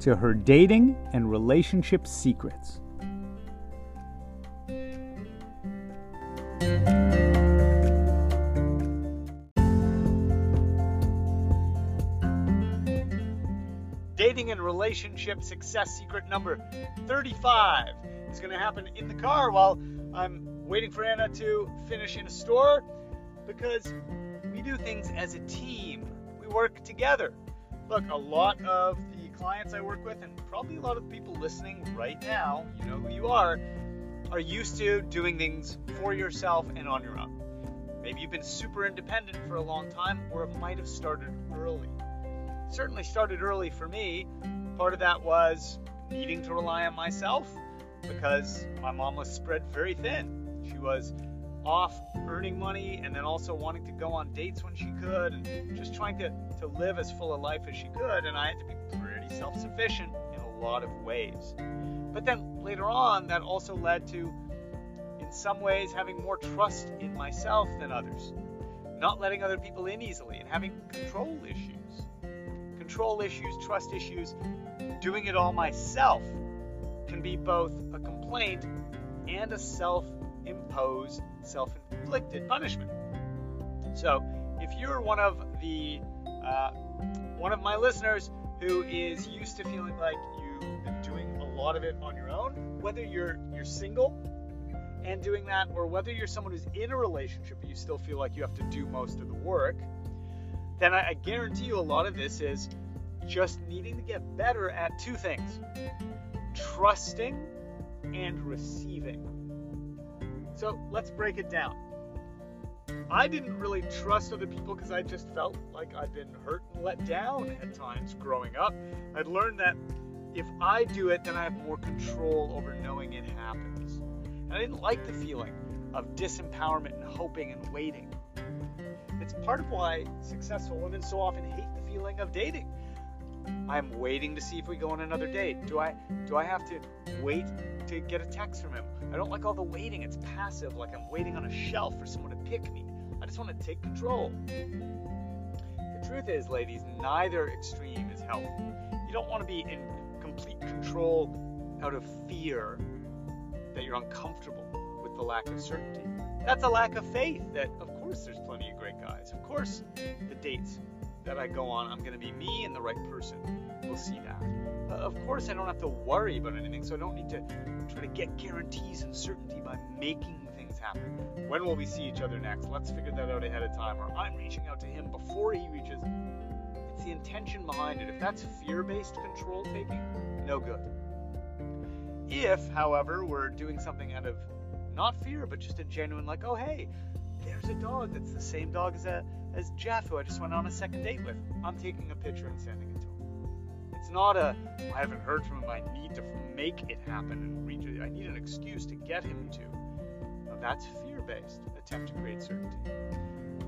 to her dating and relationship secrets. Dating and relationship success secret number 35 is going to happen in the car while I'm waiting for Anna to finish in a store because we do things as a team. We work together. Look, a lot of clients I work with, and probably a lot of people listening right now, you know who you are, are used to doing things for yourself and on your own. Maybe you've been super independent for a long time, or it might have started early. certainly started early for me. Part of that was needing to rely on myself because my mom was spread very thin. She was off earning money and then also wanting to go on dates when she could and just trying to, to live as full a life as she could. And I had to be self sufficient in a lot of ways. But then later on, that also led to, in some ways, having more trust in myself than others, not letting other people in easily, and having control issues. Control issues, trust issues, doing it all myself can be both a complaint and a self imposed, self inflicted punishment. So, if you're one of the uh, one of my listeners who is used to feeling like you've been doing a lot of it on your own, whether you're you're single and doing that, or whether you're someone who's in a relationship but you still feel like you have to do most of the work, then I, I guarantee you a lot of this is just needing to get better at two things: trusting and receiving. So let's break it down. I didn't really trust other people because I just felt like I'd been hurt and let down at times growing up. I'd learned that if I do it, then I have more control over knowing it happens. And I didn't like the feeling of disempowerment and hoping and waiting. It's part of why successful women so often hate the feeling of dating. I'm waiting to see if we go on another date. Do I do I have to wait to get a text from him? I don't like all the waiting. It's passive, like I'm waiting on a shelf for someone to pick me. I just want to take control. The truth is, ladies, neither extreme is healthy. You don't want to be in complete control out of fear that you're uncomfortable with the lack of certainty. That's a lack of faith that, of course, there's plenty of great guys. Of course, the dates that I go on, I'm going to be me and the right person. We'll see that. Uh, of course, I don't have to worry about anything, so I don't need to try to get guarantees and certainty by making things happen? When will we see each other next? Let's figure that out ahead of time. Or I'm reaching out to him before he reaches. It's the intention behind it. If that's fear based control taking, no good. If, however, we're doing something out of not fear, but just a genuine, like, oh, hey, there's a dog that's the same dog as, a, as Jeff, who I just went on a second date with. I'm taking a picture and sending it to him. It's not a, I haven't heard from him, I need to make it happen and reach it. I need an excuse to get him to. That's fear based attempt to create certainty.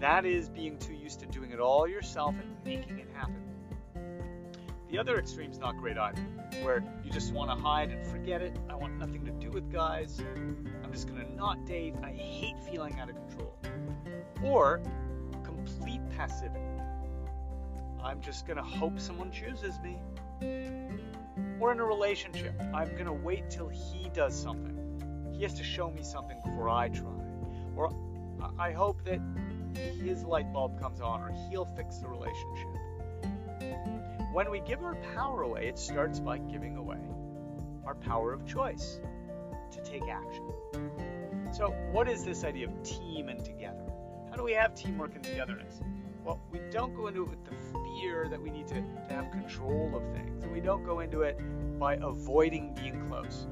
That is being too used to doing it all yourself and making it happen. The other extreme is not great either, where you just want to hide and forget it. I want nothing to do with guys. I'm just going to not date. I hate feeling out of control. Or passivity. I'm just going to hope someone chooses me. Or in a relationship, I'm going to wait till he does something he has to show me something before I try. Or I hope that his light bulb comes on or he'll fix the relationship. When we give our power away, it starts by giving away our power of choice to take action. So, what is this idea of team and together? How do we have teamwork and togetherness? Well, we don't go into it with the fear that we need to, to have control of things, and we don't go into it by avoiding being close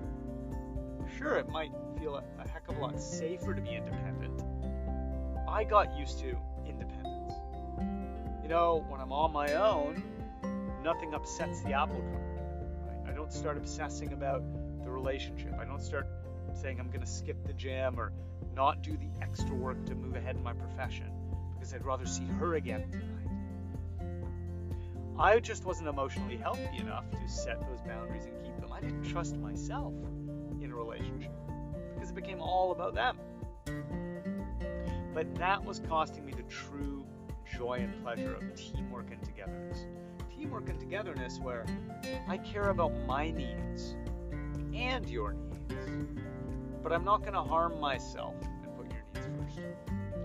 sure, it might feel a, a heck of a lot safer to be independent. I got used to independence. You know, when I'm on my own, nothing upsets the apple cart. Right? I don't start obsessing about the relationship. I don't start saying I'm going to skip the gym or not do the extra work to move ahead in my profession because I'd rather see her again tonight. I just wasn't emotionally healthy enough to set those boundaries and keep them. I didn't trust myself in a relationship because it became all about them. But that was costing me the true joy and pleasure of teamwork and togetherness. Teamwork and togetherness where I care about my needs and your needs, but I'm not going to harm myself and put your needs first.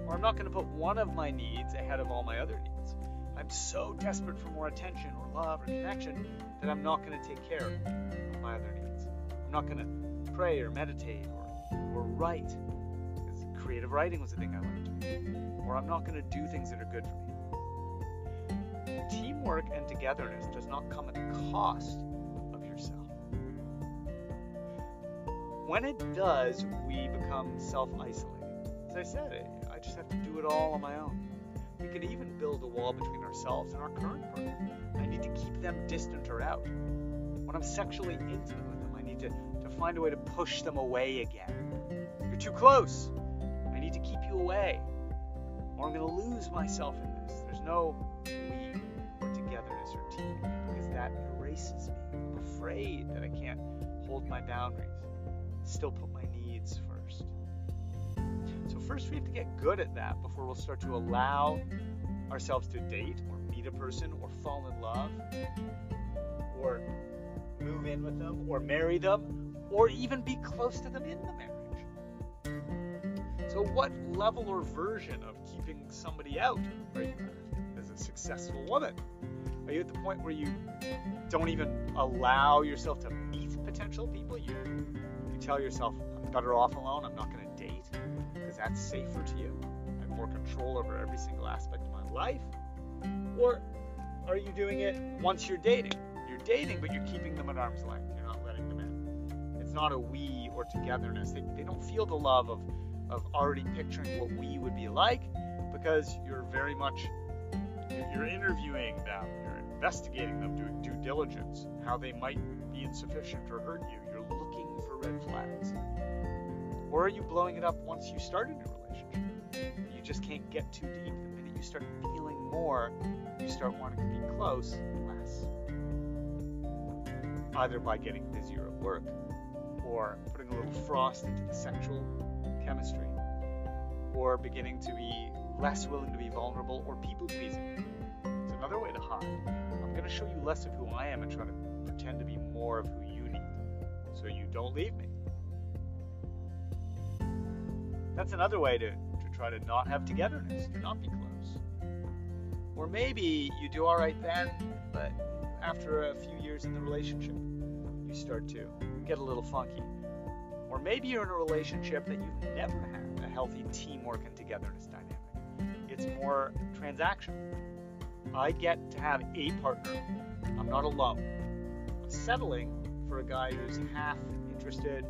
Or I'm not going to put one of my needs ahead of all my other needs. I'm so desperate for more attention or love or connection that I'm not going to take care of my other needs. I'm not going to pray or meditate or, or write because creative writing was the thing I liked. Or I'm not going to do things that are good for me. Teamwork and togetherness does not come at the cost When it does, we become self isolating. As I said, I just have to do it all on my own. We can even build a wall between ourselves and our current partner. I need to keep them distant or out. When I'm sexually intimate with them, I need to, to find a way to push them away again. You're too close. I need to keep you away. Or I'm going to lose myself in this. There's no we or togetherness or team because that erases me. I'm afraid that I can't hold my boundaries, still put my needs first. So, first, we have to get good at that before we'll start to allow ourselves to date or meet a person or fall in love or move in with them or marry them or even be close to them in the marriage. So, what level or version of keeping somebody out are you at as a successful woman? Are you at the point where you don't even allow yourself to meet potential people? You you tell yourself, I'm better off alone. I'm not going to date because that's safer to you. I have more control over every single aspect of my life. Or are you doing it once you're dating? You're dating, but you're keeping them at arm's length. You're not letting them in. It's not a we or togetherness. They, they don't feel the love of, of already picturing what we would be like because you're very much you're interviewing them, you're investigating them, doing due diligence, how they might be insufficient or hurt you. Red flags. Or are you blowing it up once you start a new relationship? You just can't get too deep. The minute you start feeling more, you start wanting to be close less. Either by getting busier at work or putting a little frost into the sexual chemistry or beginning to be less willing to be vulnerable or people pleasing. It's another way to hide. I'm going to show you less of who I am and try to pretend to be more of who so you don't leave me. That's another way to, to try to not have togetherness, to not be close. Or maybe you do all right then, but after a few years in the relationship, you start to get a little funky. Or maybe you're in a relationship that you've never had a healthy teamwork and togetherness dynamic. It's more transactional. I get to have a partner. I'm not alone. I'm settling for a guy who's half interested.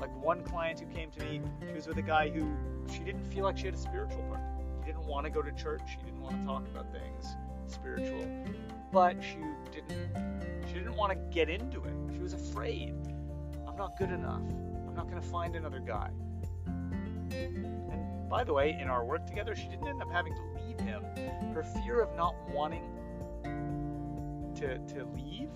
Like one client who came to me, she was with a guy who she didn't feel like she had a spiritual partner. He didn't want to go to church. She didn't want to talk about things spiritual, but she didn't. She didn't want to get into it. She was afraid. I'm not good enough. I'm not going to find another guy. And by the way, in our work together, she didn't end up having to leave him. Her fear of not wanting to, to leave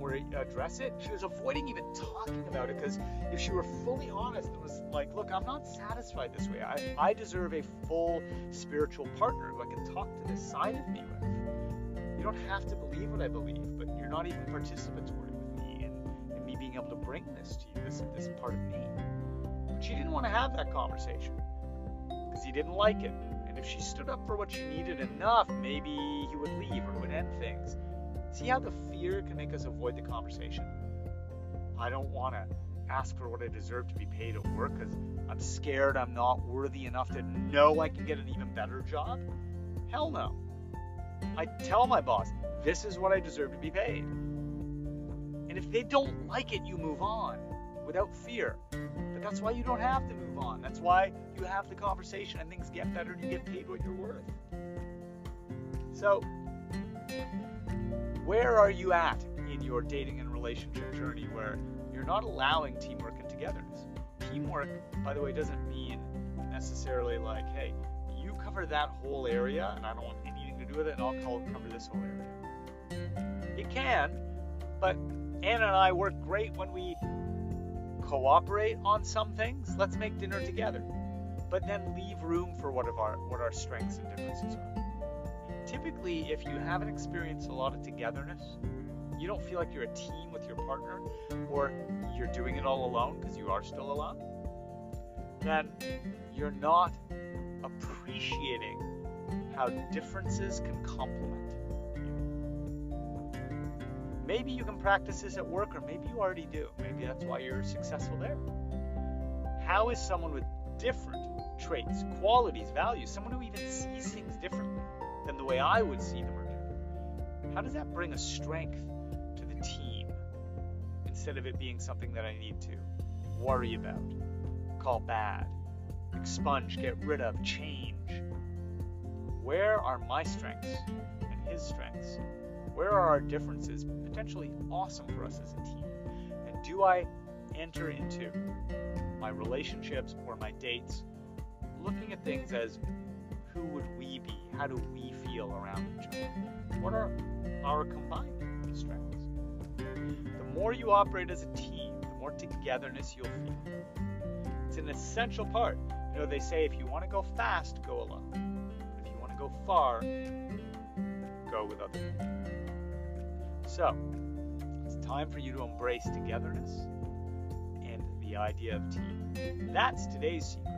or address it, she was avoiding even talking about it because if she were fully honest and was like, look, I'm not satisfied this way. I, I deserve a full spiritual partner who I can talk to this side of me with. You don't have to believe what I believe, but you're not even participatory with me and, in me being able to bring this to you, this, this part of me. But she didn't want to have that conversation because he didn't like it. And if she stood up for what she needed enough, maybe he would leave or would end things. See how the fear can make us avoid the conversation? I don't want to ask for what I deserve to be paid at work because I'm scared I'm not worthy enough to know I can get an even better job. Hell no. I tell my boss, this is what I deserve to be paid. And if they don't like it, you move on without fear. But that's why you don't have to move on. That's why you have the conversation and things get better and you get paid what you're worth. So, where are you at in your dating and relationship journey where you're not allowing teamwork and togetherness. Teamwork, by the way, doesn't mean necessarily like, hey, you cover that whole area and I don't want anything to do with it and I'll cover this whole area. It can, but Anna and I work great when we cooperate on some things. Let's make dinner together. But then leave room for what of our what our strengths and differences are. Typically, if you haven't experienced a lot of togetherness, you don't feel like you're a team with your partner, or you're doing it all alone because you are still alone, then you're not appreciating how differences can complement you. Maybe you can practice this at work, or maybe you already do. Maybe that's why you're successful there. How is someone with different traits, qualities, values, someone who even sees things differently than the way I would see them or how does that bring a strength to the team instead of it being something that I need to worry about, call bad, expunge, get rid of, change? Where are my strengths and his strengths? Where are our differences potentially awesome for us as a team? And do I enter into my relationships or my dates looking at things as who would we be? How do we feel around each other? What are our combined strengths? The more you operate as a team, the more togetherness you'll feel. It's an essential part. You know, they say if you want to go fast, go alone. If you want to go far, go with other people. So, it's time for you to embrace togetherness and the idea of team. That's today's secret.